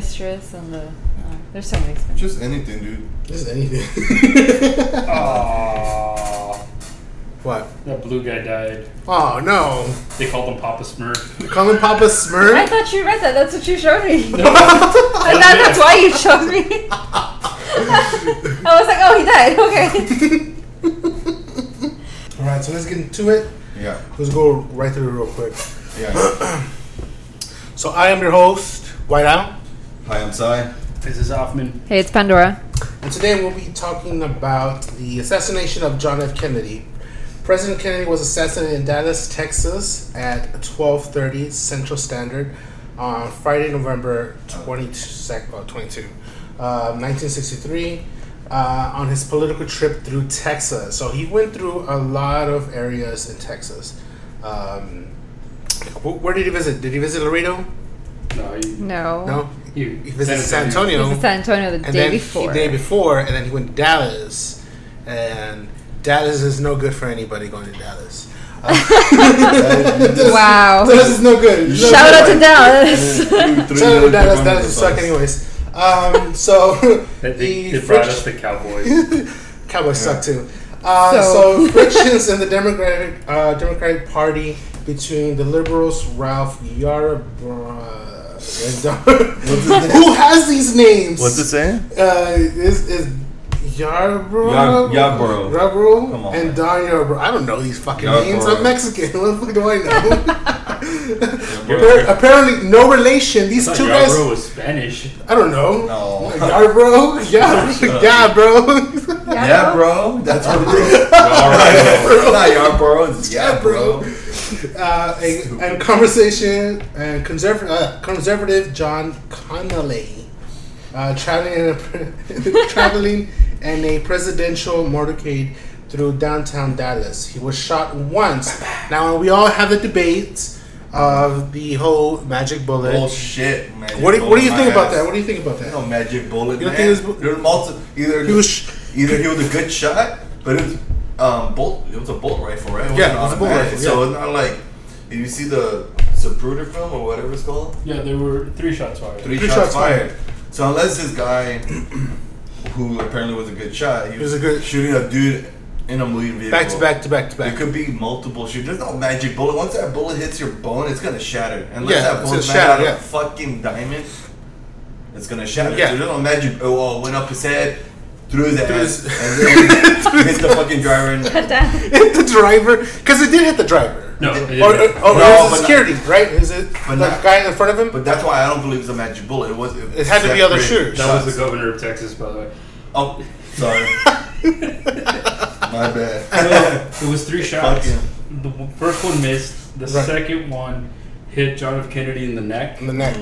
Mistress and the. Uh, there's so many spins. Just anything, dude. Just anything. Aww. what? That blue guy died. Oh, no. They called him Papa Smurf. They Call him Papa Smurf. I thought you read that. That's what you showed me. and No. that, that's why you showed me. I was like, oh, he died. Okay. Alright, so let's get into it. Yeah. Let's go right through it real quick. Yeah. So, I am your host, White Owl. Hi, I'm Sai. This is Hoffman. Hey, it's Pandora. And today we'll be talking about the assassination of John F. Kennedy. President Kennedy was assassinated in Dallas, Texas at 12:30 Central Standard on Friday, November 22, sec- oh, 22 uh, 1963, uh, on his political trip through Texas. So he went through a lot of areas in Texas. Um, wh- where did he visit? Did he visit Laredo? No, he, No. No, he, he visited San Antonio. This is San Antonio the and day then before. He, day before, and then he went to Dallas, and Dallas is no good for anybody going to Dallas. wow. Dallas is no good. No Shout good. out to Dallas. Shout out to Dallas. Dallas is suck anyways. Um, so They, the they, they brought us the Cowboys. Cowboys suck too. Uh, So- so, frictions in the Democratic uh, Democratic Party between the liberals, Ralph Yarborough. Who has these names? What's it saying? Uh, is is Yarborough? Yar- Yarborough. Yarborough? Come on, And. Don Yarborough. I don't know these fucking Yarborough. names. I'm Mexican. What the fuck do I know? Yarborough. Apparently, no relation. These I two thought guys. Yarborough was Spanish. I don't know. No. Yarborough? Yeah, yeah, bro. Yeah, bro. That's what it is. Not yeah, bro. It's yeah, bro. Uh, a, and conversation and conservative uh, conservative John Connolly uh, traveling in a, traveling in a presidential motorcade through downtown Dallas. He was shot once. Now we all have the debate of the whole magic bullet. Bullshit, man. What do, what do you think about that? What do you think about that? No magic bullet, You man. think it was There was multi- either He was either he was a good shot, but it was um bolt. It was a bolt rifle, right? It Yeah, it was a bolt automatic. rifle, So it's not like if you see the Zapruder film or whatever it's called. Yeah, there were three shots fired. Three, Three shots, shots fired. So unless this guy, who apparently was a good shot, he was was, a good- shooting a dude in a moving vehicle. back to back to back to There back. could be multiple shooters. There's no magic bullet. Once that bullet hits your bone, it's gonna shatter. Unless Yeah, that it's made shatter, out yeah. of fucking diamond, it's gonna shatter. Yeah. So there's no magic. Oh, well, went up his head, threw his Through ass, his- and then hit the fucking driver. And, hit the driver because it did hit the driver. No, It did. it or, or, or No, it was but the not- security, right? Is it But the not- guy in front of him? but that's why I don't believe it's a magic bullet. It was. It, It had to be other shooters. That was the governor of Texas, by the way. Oh, sorry. My bad. So it was three shots. Fucking- The first one missed. The Right. second one hit John F. Kennedy in the neck. in the neck.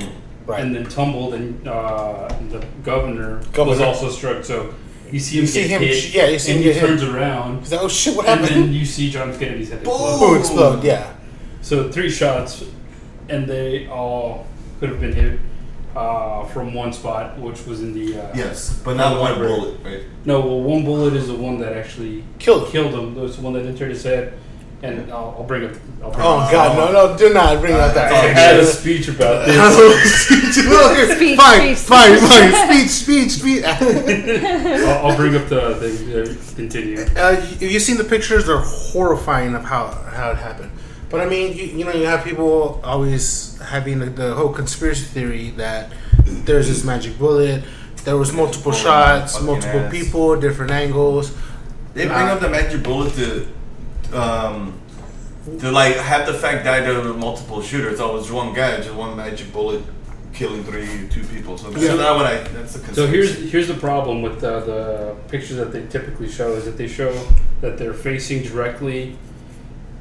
Right. and then tumbled, and uh, the governor, was also struck. So you see him You see get him- hit, yeah, you see and him he get hit. turns around, He's like, oh shit, what happened? and then you see John F. Kennedy's head Boom. explode. Boom, explode, yeah. So three shots, and they all could have been hit uh, from one spot, which was in the uh, Yes, but not one bullet, right? No, well, one bullet is the one that actually Killed him. killed him. There's the one that entered his head, and I'll, I'll bring it. I'll bring Oh it. god, no, no, do not bring out that. I had a speech about this. Speech, fine, speech, fine, speech. fine. Speech, speech, speech. I'll, I'll bring up the thing. Uh, continue. uh, if you've seen the pictures, they're horrifying of how how it happened. But I mean, you, you know, you have people always having the, the whole conspiracy theory that there's this magic bullet. There was multiple shots, multiple ass. people, different angles. They bring Uh, up the magic bullet to, um, to like have the fact that there were multiple shooters. Oh, it was one guy, just one magic bullet killing three, two people. So, Yeah. so that one, I that's a So here's here's the problem with uh, the pictures that they typically show is that they show that they're facing directly,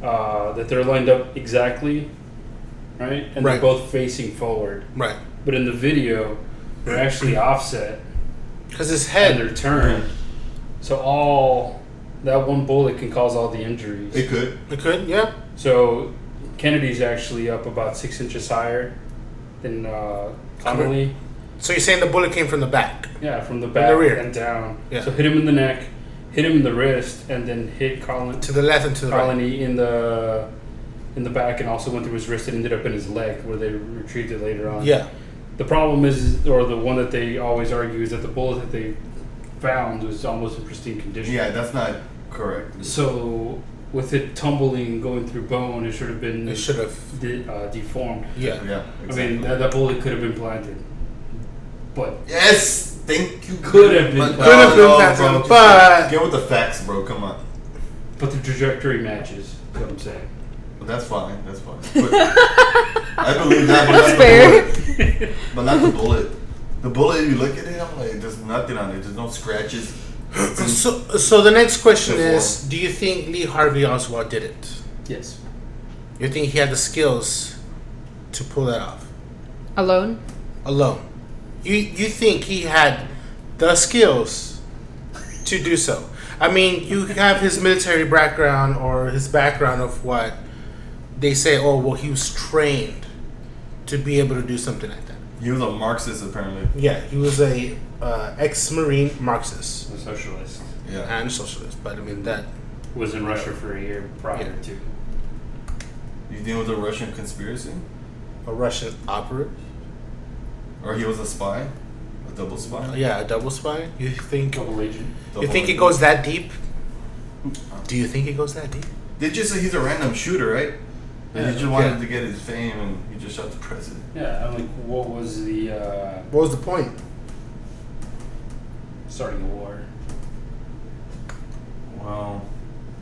uh, that they're lined up exactly, right, and Right. they're both facing forward. Right. But in the video, they're actually offset Because his and head. they're turned. So all that one bullet can cause all the injuries. it could. It could, yeah. So Kennedy's actually up about six inches higher than uh, Connolly. So you're saying the bullet came from the back? Yeah, from the back, the rear. and down. Yeah. So hit him in the neck, hit him in the wrist, and then hit Colin To the left and to the right. Connolly in the in the back, and also went through his wrist and ended up in his leg, where they retrieved it later on. Yeah. The problem is, or the one that they always argue, is that the bullet that they found was almost in pristine condition. Yeah, that's not correct. So with it tumbling, going through bone, it should have been It should have. de- uh, deformed. Yeah. Yeah, I mean, that, that bullet could have been planted, but yes, thank you. Could have been. But Could have been no, planted, bro, just but- get with the facts, bro. Come on. but the trajectory matches. Is what I'm saying. But that's fine. That's fine. But I believe that. But not That's the fair. bullet. But not the bullet. The bullet, you look at it, I'm like, there's nothing on it. There's no scratches. So, so the next question Before. is: Do you think Lee Harvey Oswald did it? Yes. You think he had the skills to pull that off Alone? alone? You you think he had the skills to do so? I mean, you have his military background or his background of what they say. Oh, well, he was trained to be able to do something like that. He was a Marxist, apparently. Yeah, he was a uh, ex-marine Marxist A socialist. Yeah. and socialist. But I mean that Was in Russia for a year prior Yeah. to. You think with a Russian conspiracy? a Russian operative. Or he was a spy? A double spy? Yeah, a double spy. You think Double agent. you Double think it goes that deep? Do you think it goes that deep? They just say he's a random shooter, right? And Yeah. he just wanted Yeah. to get his fame and he just shot the president. Yeah, I'm like, what was the uh, What was the point? starting a war? Wow.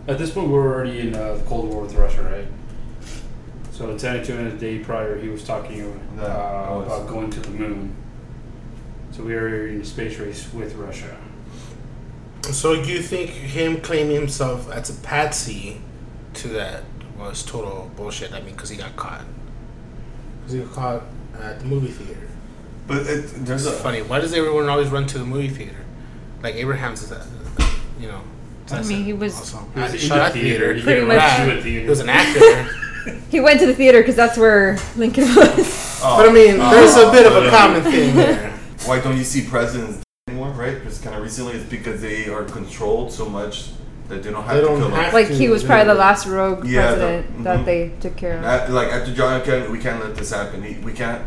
At this point, we're already in uh, the Cold War with Russia, right? So in San Antonio, the day prior, he was talking uh, was. about going to the moon. So we are in a space race with Russia. So you think him claiming himself as a patsy to that was total bullshit? I mean, because he got caught. Because he got caught at the movie theater. But it, there's It's a. funny. Why does everyone always run to the movie theater? Like Abraham's is that, you know. I mean, he was- also He was in shot the at theater. He Pretty much. Right. He was an actor. He went to the theater because that's where Lincoln was. Oh, but I mean, oh. there's a bit of a common thing there. Why don't you see presidents anymore, right? Just kind of recently, it's because they are controlled so much that they don't have They to don't kill have them. Like he was probably the last rogue Yeah, the- president that they took care of. At- like after John Kennedy, we can't let this happen. He, we can't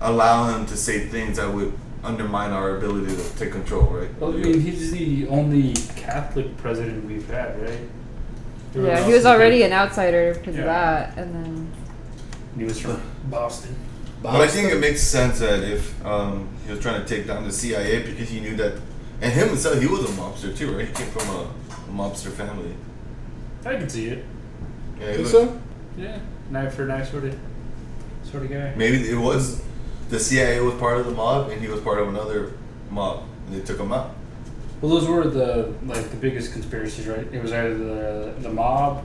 allow him to say things that would undermine our ability to take control, right? Well, I mean, he's the only Catholic president we've had, right? Everyone Yeah, else he was already been- an outsider because Yeah. of that, and then He was from Boston. But I think it makes sense that if um, he was trying to take down the CIA because he knew that, and him himself, he was a mobster too, right? He came from a, a mobster family. I can see it. Yeah, he Think looked- so? Yeah, knife for knife sort of, sort of guy. Maybe it was the CIA was part of the mob and he was part of another mob, and they took him out. Well, those were the like the biggest conspiracies, right? It was either the the mob,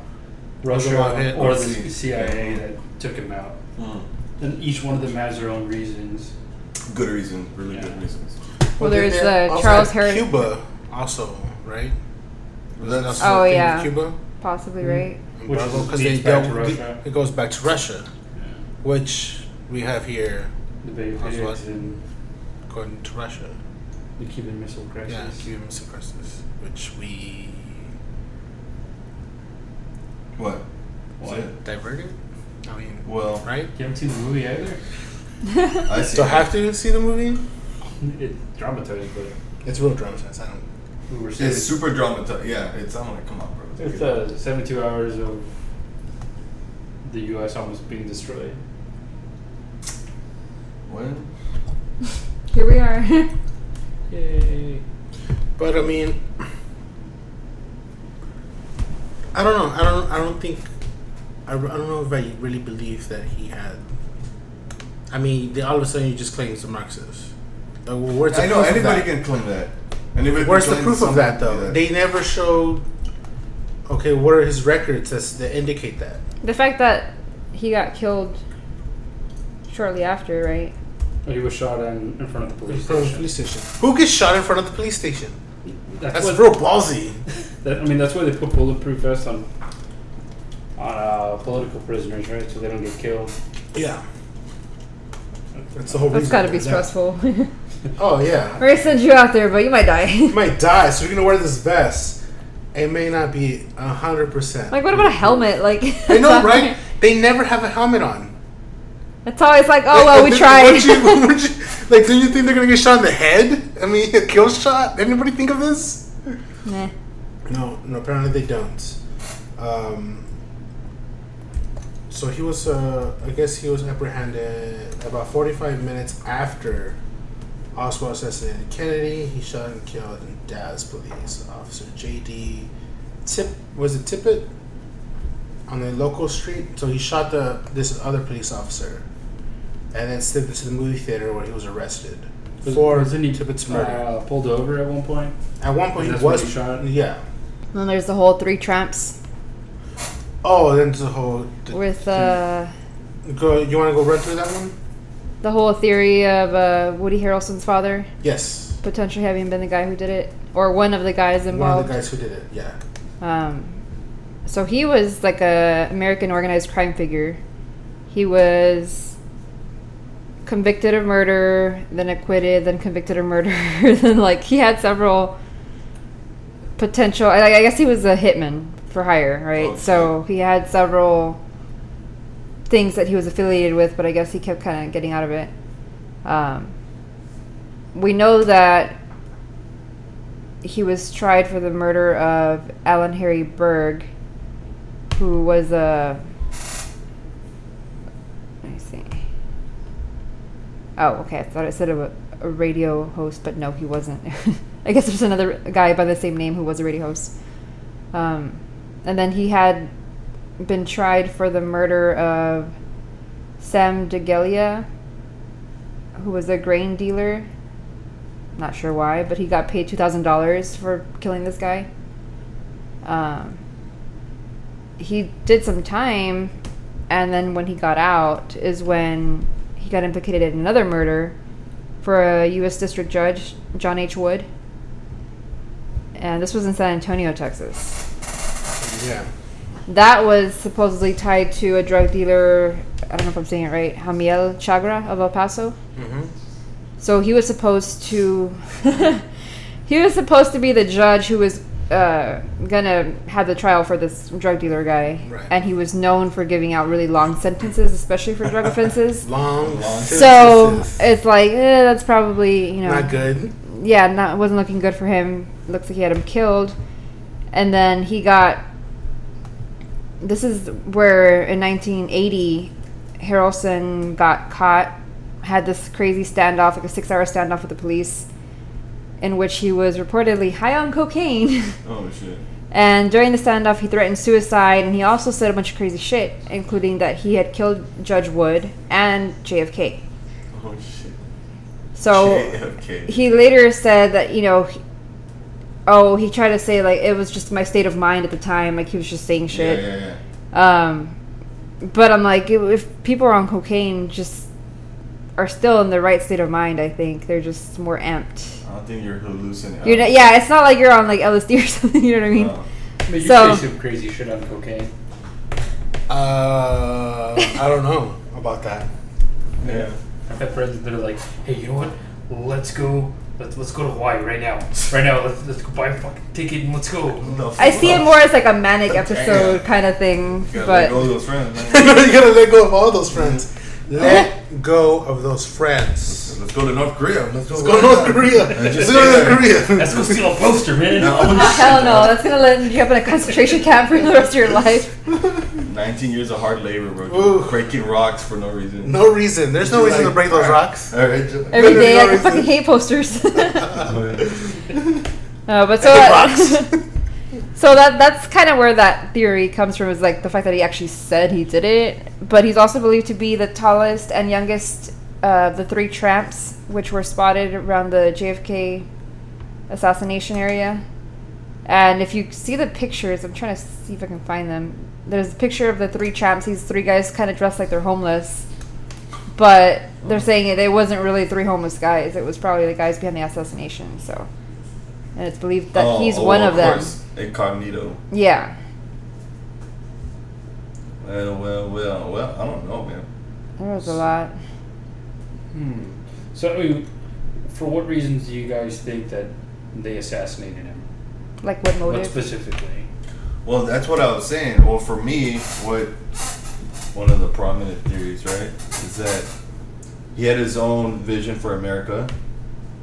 Russia, mob or or the C- CIA that took him out. Hmm. And each one of them has their own reasons. Good reasons, really Yeah. good reasons. Well, then there's they the Charles had Harris- Cuba, also, right? That's- Oh, thing yeah. Cuba. possibly mm. right. Which Embargo, 'cause they back to dealt- Russia. It goes back to Russia, which we have here The Bay How's Pigs and going to Russia. the Cuban Missile Crisis. Yeah, Cuban Missile Crisis, which we What? What? Is it? diverted. I mean, Well, right? You haven't seen the movie either? I see. So I have to see the movie. It's dramatized, but It's real dramatized. I don't. We were saying It's super dramatized. Yeah, it's. I'm like, come on, bro. it's uh, 72 hours of the U.S. almost being destroyed. When? Here we are. Yay! But I mean, I don't know. I don't. I don't think. I, I don't know if I really believe that he had. I mean, they, all of a sudden you just claim he's a Marxist. Where's the I know anybody that? can claim that. Anybody Where's can the proof of that though? that. They never showed. Okay, what are his records that, that indicate that? the fact that he got killed shortly after, right? He was shot in, in front of the In police front of station. police station. Who gets shot in front of the police station? That's, That's what, real ballsy. That, I mean, that's why they put bulletproof vests on on uh, political prisoners, right? So they don't get killed. Yeah. That's the whole That's reason. got to be Yeah. stressful. Oh yeah. We're gonna send you out there, but you might die. You might die, so you're gonna wear this vest. It may not be a hundred percent. like, what about a helmet? Like, I know, right? They never have a helmet on. It's always like, oh well, we Like, tried. wouldn't you- wouldn't you- like, do you think they're gonna get shot in the head? I mean, a kill shot. Anybody think of this? Nah. No, no. Apparently they don't. Um, so he was. Uh, I guess he was apprehended about forty-five minutes after Oswald assassinated Kennedy. He shot and killed Dallas police officer J.D. Tip was it Tippit on the local street. So he shot the this other police officer, and then slipped into the movie theater where he was arrested Was- for wasn't he Tippit's murder. Uh, pulled over at one point. At one point, he was he shot? Yeah. then there's the whole three tramps Oh, then there's the whole. The, with uh, go. You want to go run through that one? The whole theory of uh, Woody Harrelson's father Yes. potentially having been the guy who did it, or one of the guys One involved. of the guys who did it. Yeah. Um, so he was like a American organized crime figure. He was convicted of murder, then acquitted, then convicted of murder. then like he had several potential. I, I guess he was a hitman for hire, right? Okay. So he had several things that he was affiliated with, but I guess he kept kind of getting out of it. Um, we know that he was tried for the murder of Alan Harry Berg, who was a. Let me see. Oh, okay. I thought I said a, a radio host, but no, he wasn't. I guess there's another guy by the same name who was a radio host. Um, and then he had been tried for the murder of Sam DeGelia, who was a grain dealer. Not sure why, but he got paid two thousand dollars for killing this guy. Um, he did some time, and then when he got out, is when he got implicated in another murder for a U.S. District Judge, John H. Wood. And this was in San Antonio, Texas. Yeah. That was supposedly tied to a drug dealer. I don't know if I'm saying it right. Hamiel Chagra of El Paso. Mm-hmm. So he was supposed to. he was supposed to be the judge who was uh, gonna have the trial for this drug dealer guy, Right. and he was known for giving out really long sentences, especially for drug offenses. Long. Long So sentences. it's like eh, that's probably you know not good. yeah, not wasn't looking good for him. Looks like he had him killed, and then he got. This is where in 1980, Harrelson got caught, had this crazy standoff, like a six-hour standoff with the police, in which he was reportedly high on cocaine. Oh shit. And during the standoff, he threatened suicide, and he also said a bunch of crazy shit, including that he had killed Judge Wood and JFK. Oh shit. So JFK. he later said that you know oh he tried to say like it was just my state of mind at the time like he was just saying shit yeah, yeah. um but i'm like if- if people are on cocaine just are still in the right state of mind i think they're just more amped I don't think you're hallucinating. you're not, yeah it's not like you're on like lsd or something you know what i mean No. I mean, you So- say some crazy shit on cocaine. Uh, I don't know about that. Yeah. I've had friends that are like, "Hey, you know what? Let's go. Let's let's go to Hawaii right now. Right now. Let's let's go buy a fucking ticket and let's go." I see it more as like a manic Damn. episode kind of thing You gotta let go of but those friends, man. you gotta let go of all those friends. Let go of those friends. Let's go to North Korea. Let's go, Let's go to North Korea. And Let's go to North. Korea. Let's go steal a poster, man. No, oh, hell no that's gonna let you up in a concentration camp for the rest of your life 19 years of hard labor, bro. Breaking rocks for no reason. No reason. There's no Just reason to break those rocks. All right. just- Every day I no can fucking hate posters. Uh, but so Hey, rocks. so that that's kind of where that theory comes from is like the fact that he actually said he did it, but he's also believed to be the tallest and youngest of the three tramps which were spotted around the JFK assassination area. And if you see the pictures, I'm trying to see if I can find them. There's a picture of the three tramps. These three guys kind of dressed like they're homeless, but they're saying it, it wasn't really three homeless guys. It was probably the guys behind the assassination. So, and it's believed that Oh, he's oh, one of, them. course. Incognito. Yeah, Well, well, well, well. I don't know, man. there was a lot. Hmm. So, I mean, for what reasons do you guys think that they assassinated him? Like what motive? What specifically? Well, that's what I was saying. Well, for me, what one of the prominent theories, right, is that he had his own vision for America,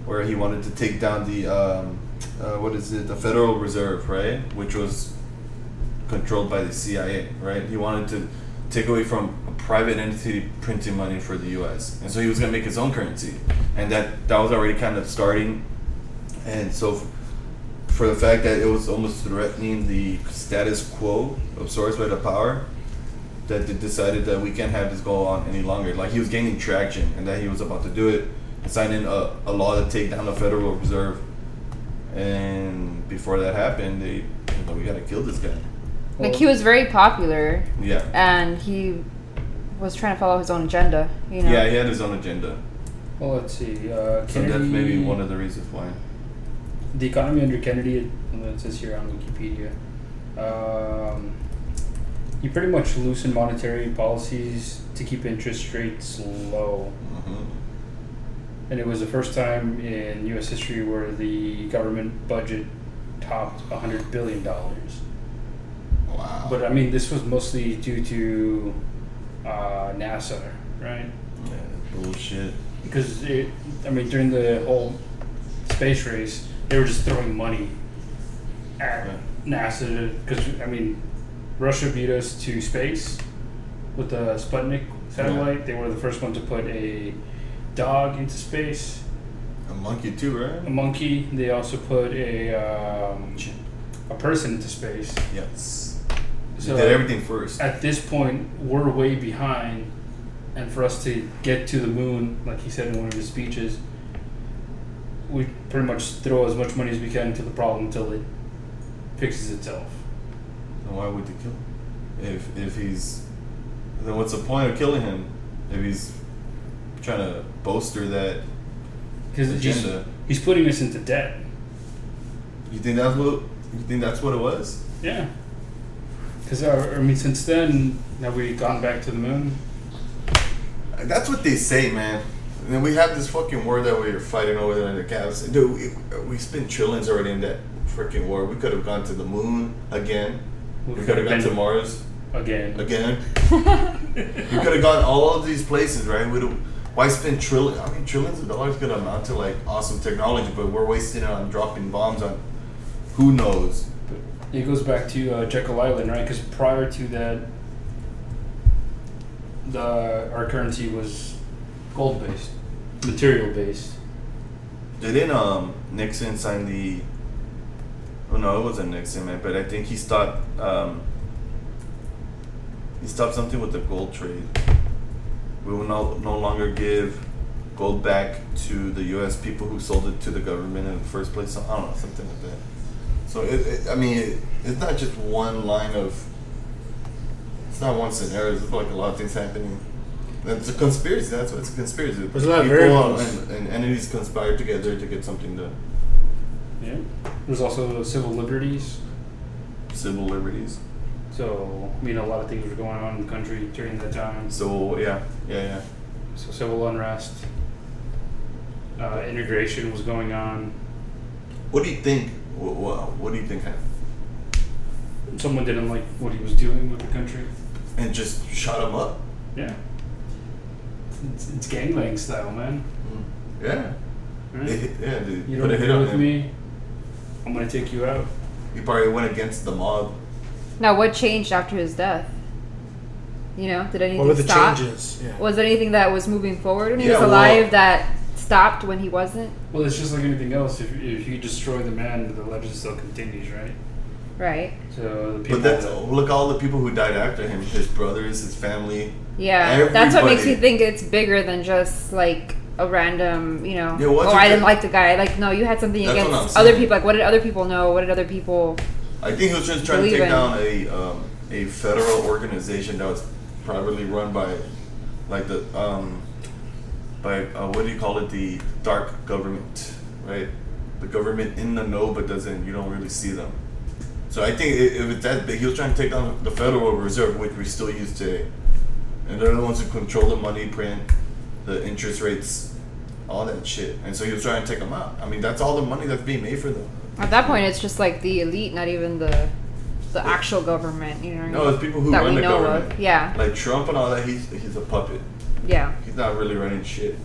where he wanted to take down the um, uh, what is it, the Federal Reserve, right, which was controlled by the CIA, right? He wanted to take away from a private entity printing money for the U.S. and so he was gonna make his own currency, and that that was already kind of starting, and so. F- for the fact that it was almost threatening the status quo of sorts by the power, that they decided that we can't have this go on any longer. Like he was gaining traction, and that he was about to do it, and sign in a, a law to take down the Federal Reserve. And before that happened, they, you know, we gotta kill this guy. Like he was very popular, Yeah. and he was trying to follow his own agenda. You know. Yeah, he had his own agenda. Well, let's see. Uh, So Kennedy, that's maybe one of the reasons why. The economy under Kennedy. It says here on Wikipedia. Um, he pretty much loosened monetary policies to keep interest rates low. hmm And it was the first time in U.S. history where the government budget topped $100 billion. Wow. But I mean, this was mostly due to uh, NASA, right? yeah, bullshit. Because, it, I mean, during the whole space race, they were just throwing money at Yeah. NASA. Because, I mean, Russia beat us to space with the Sputnik satellite. They were the first one to put a dog into space. A monkey too, right? a monkey. They also put a um, a person into space. Yes. So they did everything first. at this point, we're way behind, and for us to get to the moon, like he said in one of his speeches, we pretty much throw as much money as we can into the problem until it fixes itself. Then why would they kill him? If if he's then what's the point of killing him? If he's trying to bolster that Because he's, agenda. he's putting us into debt. You think that's what you think that's what it was? Yeah. Because I mean, since then, have we gone back to the moon? That's what they say, man. And then we have this fucking war that we're fighting over there in the caps. Dude, we, we spent trillions already in that freaking war. We could have gone to the moon again. We could have gone to Mars again. again. we could have gone all of these places, right? We'd why spend trillions? I mean, trillions of dollars could amount to like awesome technology, but we're wasting it on dropping bombs on who knows. It goes back to uh, Jekyll Island, right? Because prior to that, the our currency was gold based, material based. Didn't um Nixon sign the? Oh no, it wasn't Nixon, man. But I think he stopped. Um, he stopped something with the gold trade. We will no no longer give gold back to the U.S. people who sold it to the government in the first place. So, I don't know, something like that. So it, it I mean, it, it's not just one line of. It's not one scenario. It's like a lot of things happening. It's a conspiracy. That's what it's a conspiracy. There's a lot of People and, and entities conspire together to get something done. Yeah. There's also civil liberties. Civil liberties. So I mean, a lot of things were going on in the country during that time. So yeah, yeah, yeah. So civil unrest, uh, integration was going on. What do you think? What, what, what do you think happened? Someone didn't like what he was doing with the country. And just shot him up? Yeah. It's, it's gangland style, man. Hmm. Yeah. Right? They yeah, they You put don't a hit agree on with him. me. I'm gonna take you out. He probably went against the mob. Now, what changed after his death? You know, did anything What were the stop? changes? Yeah. Was there anything that was moving forward when he Yeah, was well- alive that stopped when he wasn't? Well, it's just like anything else. If, if you destroy the man, the legend still continues, right? Right. So the people. But that's look all the people who died after him. His brothers, his family. Yeah, that's what makes me Everybody. think it's bigger than just like a random, you know. Yeah, oh, I didn't like the guy. Like, no, you had something That's what I'm against other people. Like, what did other people know? What did other people? I think he was just trying to Believe take in. down a um, a federal organization that was privately run by, like the um, by uh, what do you call it? The dark government, right? The government in the know, but doesn't you don't really see them. So I think if it's that big, he was trying to take down the Federal Reserve, which we still use today, and they're the ones who control the money print, the interest rates, all that shit. And so he was trying to take them out. I mean, that's all the money that's being made for them. At that point, it's just like the elite, not even the the actual government. You know. What I No, it's people who that run we the know government. of. Yeah. Like Trump and all that, he's he's a puppet. Yeah. He's not really running shit.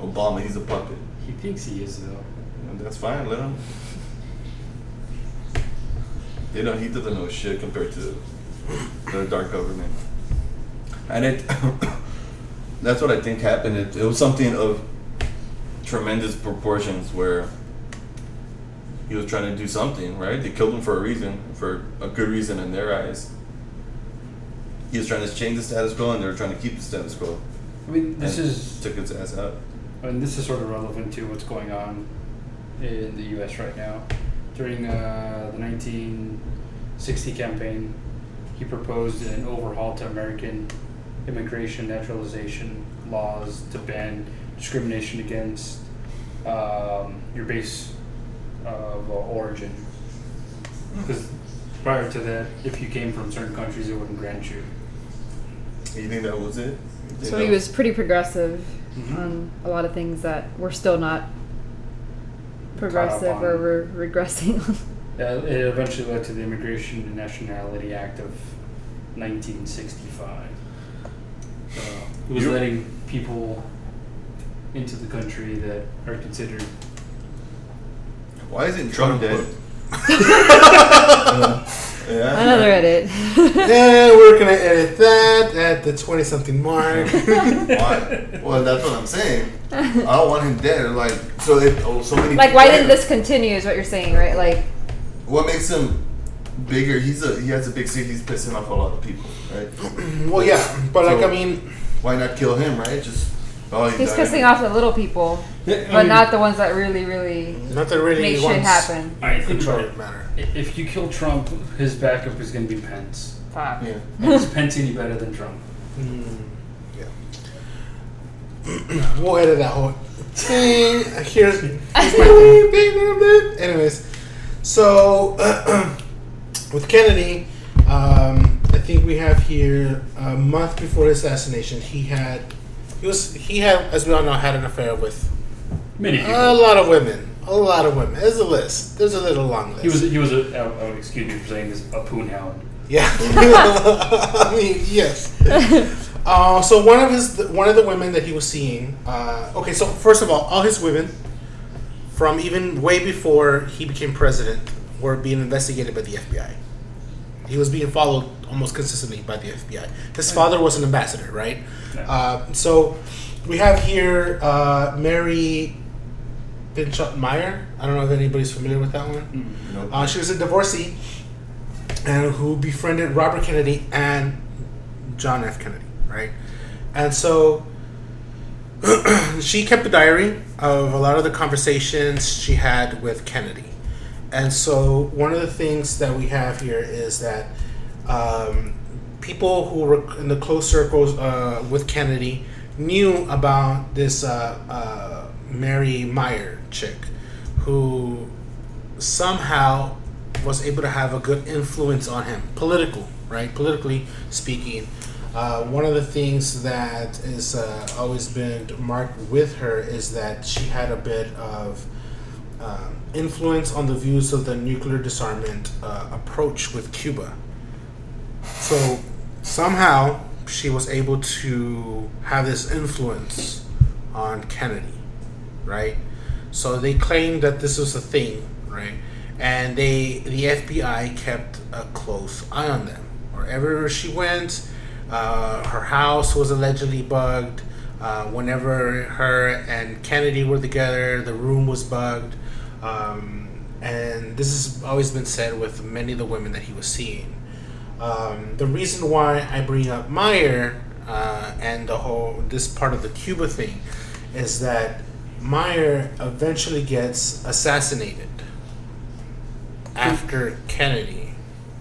Obama, he's a puppet. He thinks he is though. And that's fine, let him. They don't. He doesn't know shit compared to the dark government. And it. that's what I think happened. It, it was something of tremendous proportions where he was trying to do something, right? They killed him for a reason, for a good reason in their eyes. He was trying to change the status quo, and they were trying to keep the status quo. I mean, this is took its ass out. I and this is sort of relevant to what's going on in the U.S. right now. During uh, the 1960 campaign, he proposed an overhaul to American immigration naturalization laws to ban discrimination against um, your base of uh, origin. Because prior to that, if you came from certain countries, it wouldn't grant you. You think that was it? So he was pretty progressive Mhm. on a lot of things that we're still not progressive or we're regressing. Yeah, it eventually led to the Immigration and Nationality Act of 1965. So uh, it was You- letting people into the country that are considered. Why isn't Trump dead? yeah. Another edit. and we're gonna edit that at the twenty something mark. Why? Well, that's what I'm saying. I don't want him dead. Like, so if oh, so many. like, why didn't this continue? Is what you're saying, right? Like, What makes him bigger? He's a he has a big city. He's pissing off a lot of people, right? well, yeah, but like I mean, Why not kill him, right? Just oh, he he's died. pissing off the little people, but not the ones that really, really not that really make shit happen. I think control about it. matter. If you kill Trump, his backup is going to be Pence. Fuck. Yeah. And is Pence any better than Trump? Mm, yeah. we'll edit that whole thing. Here's, here's my thing. Anyways, so with Kennedy, um, I think we have here a month before his assassination. He had he was he had, as we all know, had an affair with Many people. a lot of women. A lot of women. There's a list. There's a little long list. he was he was a oh, oh, excuse me for saying this a poon hound. Yeah, I mean yes. Uh, so one of his one of the women that he was seeing. Uh, okay, so first of all, all his women, from even way before he became president, were being investigated by the FBI. He was being followed almost consistently by the FBI. His father was an ambassador, right? Yeah. Uh, so we have here uh, Mary Pinchot Meyer. I don't know if anybody's familiar with that one. Mm. Nope. Uh, she was a divorcee and who befriended Robert Kennedy and John F. Kennedy, right? And so she kept a diary of a lot of the conversations she had with Kennedy. And so one of the things that we have here is that um, people who were in the close circles uh, with Kennedy knew about this uh, uh, Mary Meyer chick who somehow was able to have a good influence on him, political, right? Politically speaking. Uh, one of the things that is uh, always been marked with her is that she had a bit of um, influence on the views of the nuclear disarmament uh, approach with Cuba. So somehow she was able to have this influence on Kennedy, right? So they claimed that this was a thing, right? And they, the FBI kept a close eye on them. Wherever she went, Uh, her house was allegedly bugged. Uh, whenever her and Kennedy were together, the room was bugged. Um, and this has always been said with many of the women that he was seeing. Um, the reason why I bring up Meyer uh, and the whole this part of the Cuba thing is that Meyer eventually gets assassinated after Kennedy.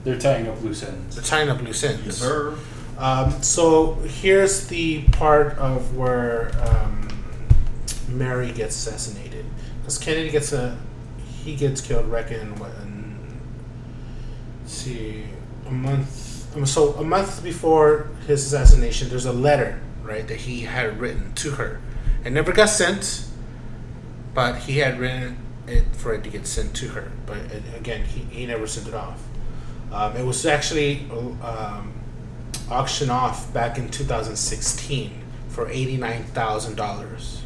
They're tying up loose ends. The tying up loose ends. Yes, sir. Um, so here's the part of where um, Mary gets assassinated because Kennedy gets a he gets killed. Reckon what? in- let's see, a month. um, So a month before his assassination, there's a letter right that he had written to her. It never got sent, but he had written it for it to get sent to her. But it, again, he, he never sent it off. Um, it was actually um, auctioned off back in 2016 for $89,000.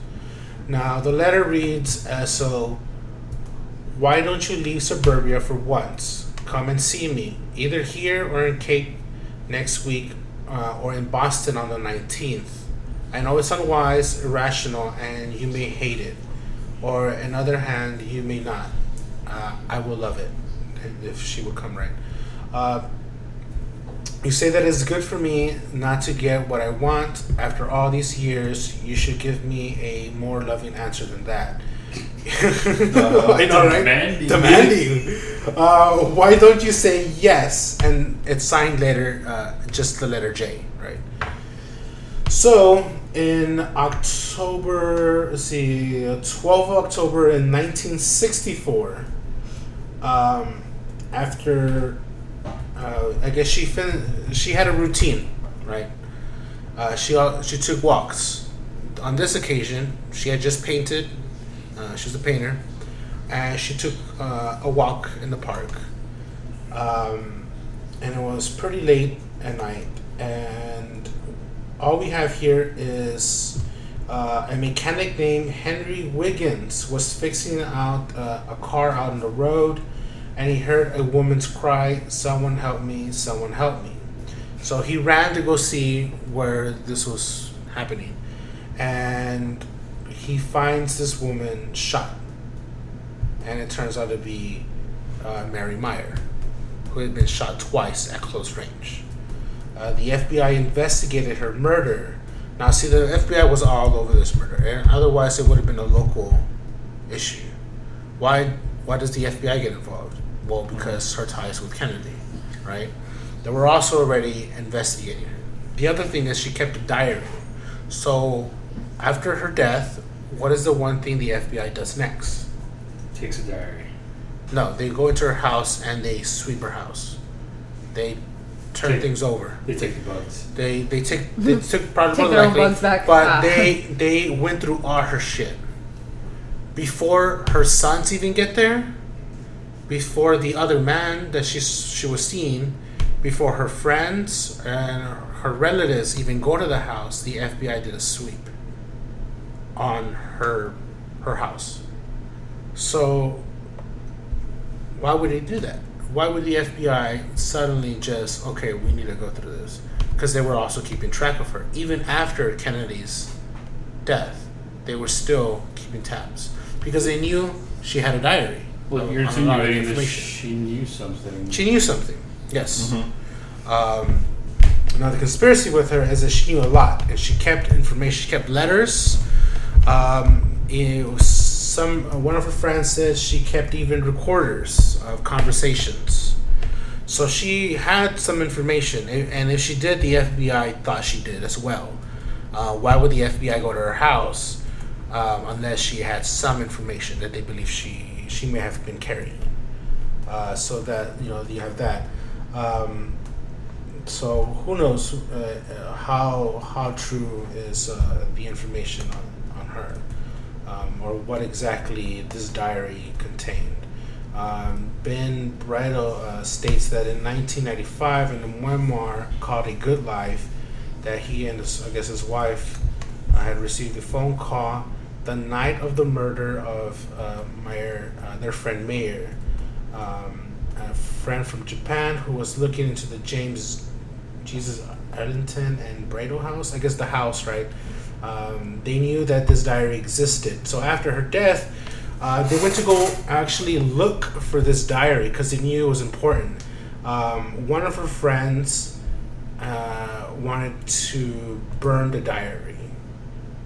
Now, the letter reads so Why don't you leave suburbia for once? Come and see me, either here or in Cape next week uh, or in Boston on the 19th. I know it's unwise, irrational, and you may hate it. Or, on other hand, you may not. Uh, I will love it if she would come right. Uh, you say that it's good for me not to get what I want. After all these years, you should give me a more loving answer than that. I know, right? demanding. Demanding. Uh, why don't you say yes? And it's signed later, uh, just the letter J, right? So in October, let's see, uh, 12 of October in 1964, um, after uh, I guess she fin- she had a routine, right? Uh, she she took walks. On this occasion, she had just painted. Uh, she was a painter, and she took uh, a walk in the park. Um, and it was pretty late at night, and all we have here is uh, a mechanic named Henry Wiggins was fixing out uh, a car out on the road, and he heard a woman's cry, "Someone help me! Someone help me!" So he ran to go see where this was happening, and he finds this woman shot, and it turns out to be uh, Mary Meyer, who had been shot twice at close range. Uh, the FBI investigated her murder. Now, see, the FBI was all over this murder, and otherwise it would have been a local issue. Why? Why does the FBI get involved? Well, because her ties with Kennedy, right? They were also already investigating her. The other thing is she kept a diary. So, after her death, what is the one thing the FBI does next? Takes a diary. No, they go into her house and they sweep her house. They turn Take- things over. They take the bugs. They they took they took probably Take more their own likely, bugs back. but Ah. they they went through all her shit before her sons even get there, before the other man that she she was seeing, before her friends and her relatives even go to the house. The FBI did a sweep on her her house. So why would they do that? Why would the FBI suddenly just okay, we need to go through this? Because they were also keeping track of her, even after Kennedy's death. They were still keeping tabs because they knew she had a diary. Well, on- you're on a lot insinuating that she knew something. She knew something. Yes. Um, now the conspiracy with her is that she knew a lot, and she kept information. She kept letters. Um, it was some uh, one of her friends says she kept even recorders of conversations. So she had some information, and if she did, the FBI thought she did as well. Uh, why would the FBI go to her house um, unless she had some information that they believe she she may have been carrying? Uh, so that you know you have that. Um, so who knows uh, uh, how how true is uh, the information on, on her, um, or what exactly this diary contained. Um, ben Bradlee uh, states that in 1995, in a memoir called "A Good Life," that he and his, I guess his wife uh, had received a phone call the night of the murder of uh, Meyer, uh, their friend Meyer, um, a friend from Japan who was looking into the James Jesus Angleton and Bradlee House. I guess the house, right? Um, they knew that this diary existed. So after her death, uh, they went to go actually look for this diary because they knew it was important. Um, one of her friends uh, wanted to burn the diary.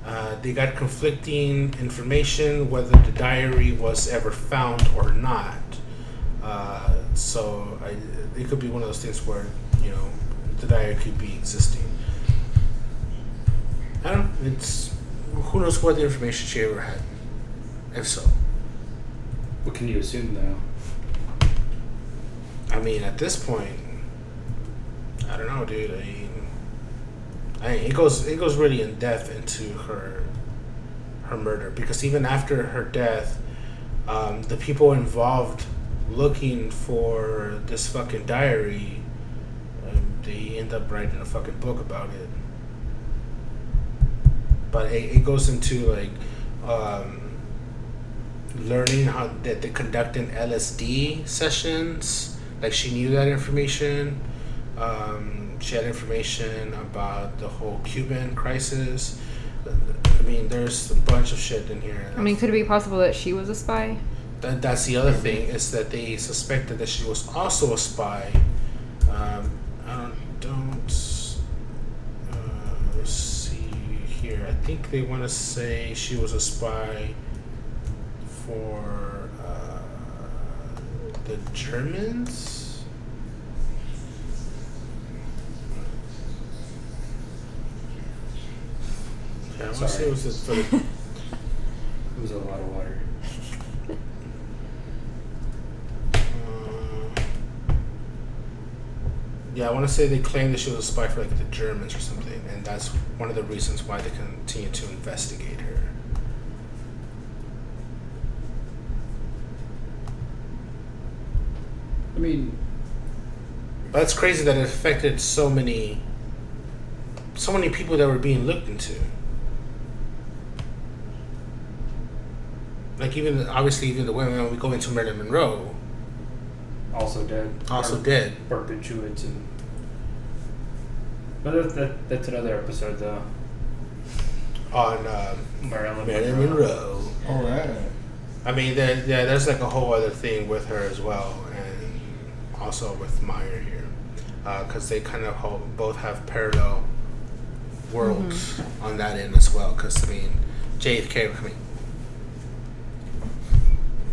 Uh, they got conflicting information whether the diary was ever found or not. Uh, so I, it could be one of those things where you know the diary could be existing. I don't. It's who knows what information she ever had, if so. What can you assume though? I mean, at this point, I don't know, dude. I mean, I mean, it goes it goes really in depth into her her murder because even after her death, um, the people involved looking for this fucking diary, um, they end up writing a fucking book about it. But it, it goes into like um, learning how that they conduct conducting LSD sessions. Like she knew that information. Um, she had information about the whole Cuban crisis. I mean, there's a bunch of shit in here. I mean, could it be possible that she was a spy? That, that's the other thing is that they suspected that she was also a spy. Um, I don't, don't uh, here. I think they want to say she was a spy for uh, the Germans. Yeah, I want to say it was for the It was a lot of water. Uh, yeah, I want to say they claimed that she was a spy for like the Germans or something, and that's one of the reasons why they continue to investigate her. I mean, But it's crazy that it affected so many, so many people that were being looked into. Like even obviously even the women when we go into Marilyn Monroe also dead. also Or dead. Barbiturates and. But that, that, that's another episode though. on um, Marilyn, Marilyn Monroe. Monroe. All right. I mean, there, yeah, there's like a whole other thing with her as well, and also with Meyer here, because they kind of ho- both have parallel worlds on that end as well. Because I mean, JFK, I mean,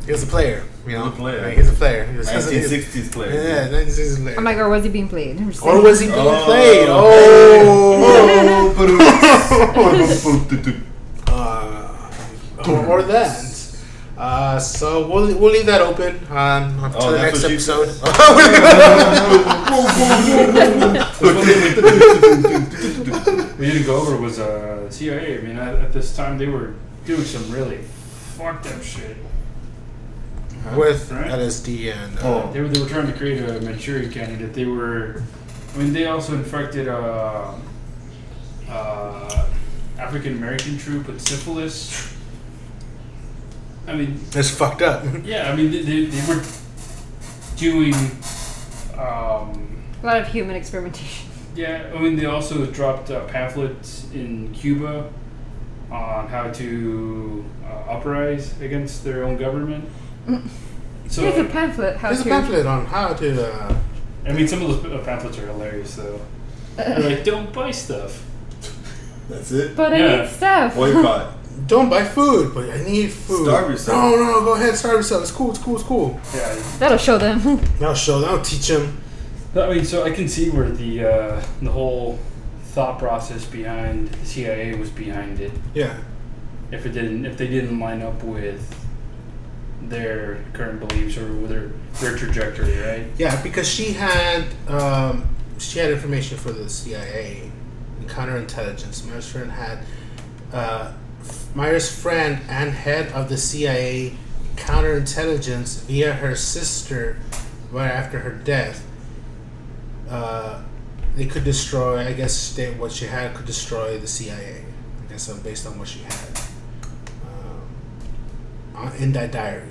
he was a player, you know. He's a player. I he's a player. He was- he was- 1960s player. Yeah, 1960s player. I'm like, or was he being played? Or was he being Oh. played? Oh. Oh. uh, or, or that. Uh, so we'll, we'll leave that open um, to Oh, the next episode. we didn't go over was uh, CIA. I mean, at, at this time they were doing some really fucked up shit. With Right. LSD and uh, Oh. They were, they were trying to create a Manchurian candidate. They were, I mean, they also infected uh, uh, African American troop with syphilis. I mean, it's fucked up. yeah, I mean, they, they, they were doing, um, A lot of human experimentation. yeah, I mean, they also dropped uh, pamphlets in Cuba on how to uh, uprise against their own government. So, Here's a pamphlet. How There's a pamphlet on how to. Uh, I mean, some of those uh, pamphlets are hilarious, though. They're like, don't buy stuff. That's it. But I Yeah. need stuff. Boycott. don't buy food, but I need food. Starve yourself. No, no, go ahead, starve yourself. It's cool, it's cool, it's cool. Yeah, That'll show them. I'll show them. I'll teach them. I mean, so I can see where the uh, the whole thought process behind the CIA was behind it. Yeah. If it didn't, if they didn't line up with their current beliefs or their their trajectory, right? Yeah, because she had um, she had information for the CIA and counterintelligence. Meyer's friend had uh, Meyer's friend and head of the CIA counterintelligence via her sister right after her death. Uh, they could destroy. I guess they, what she had could destroy the CIA. I guess um, based on what she had um, on- in that diary.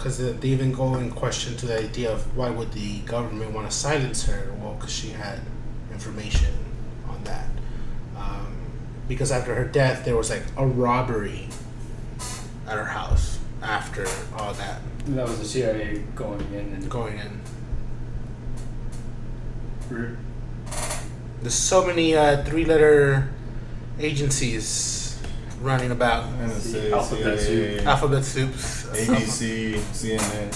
Because they even go in question to the idea of why would the government want to silence her? Well, because she had information on that. Um, because after her death, there was like a robbery at her house after all that And that was the CIA going in and going in. There's so many uh, three-letter agencies running about. NSA, Alphabet CIA, Alphabet soups. ABC, CNN,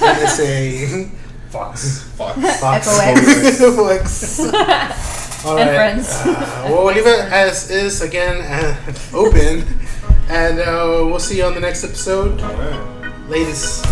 NSA. Fox. Fox. Fox. FOX. FOX. All And. Friends. Uh, well, we'll leave it as is again, uh, open, and uh, we'll see you on the next episode. All right. Ladies.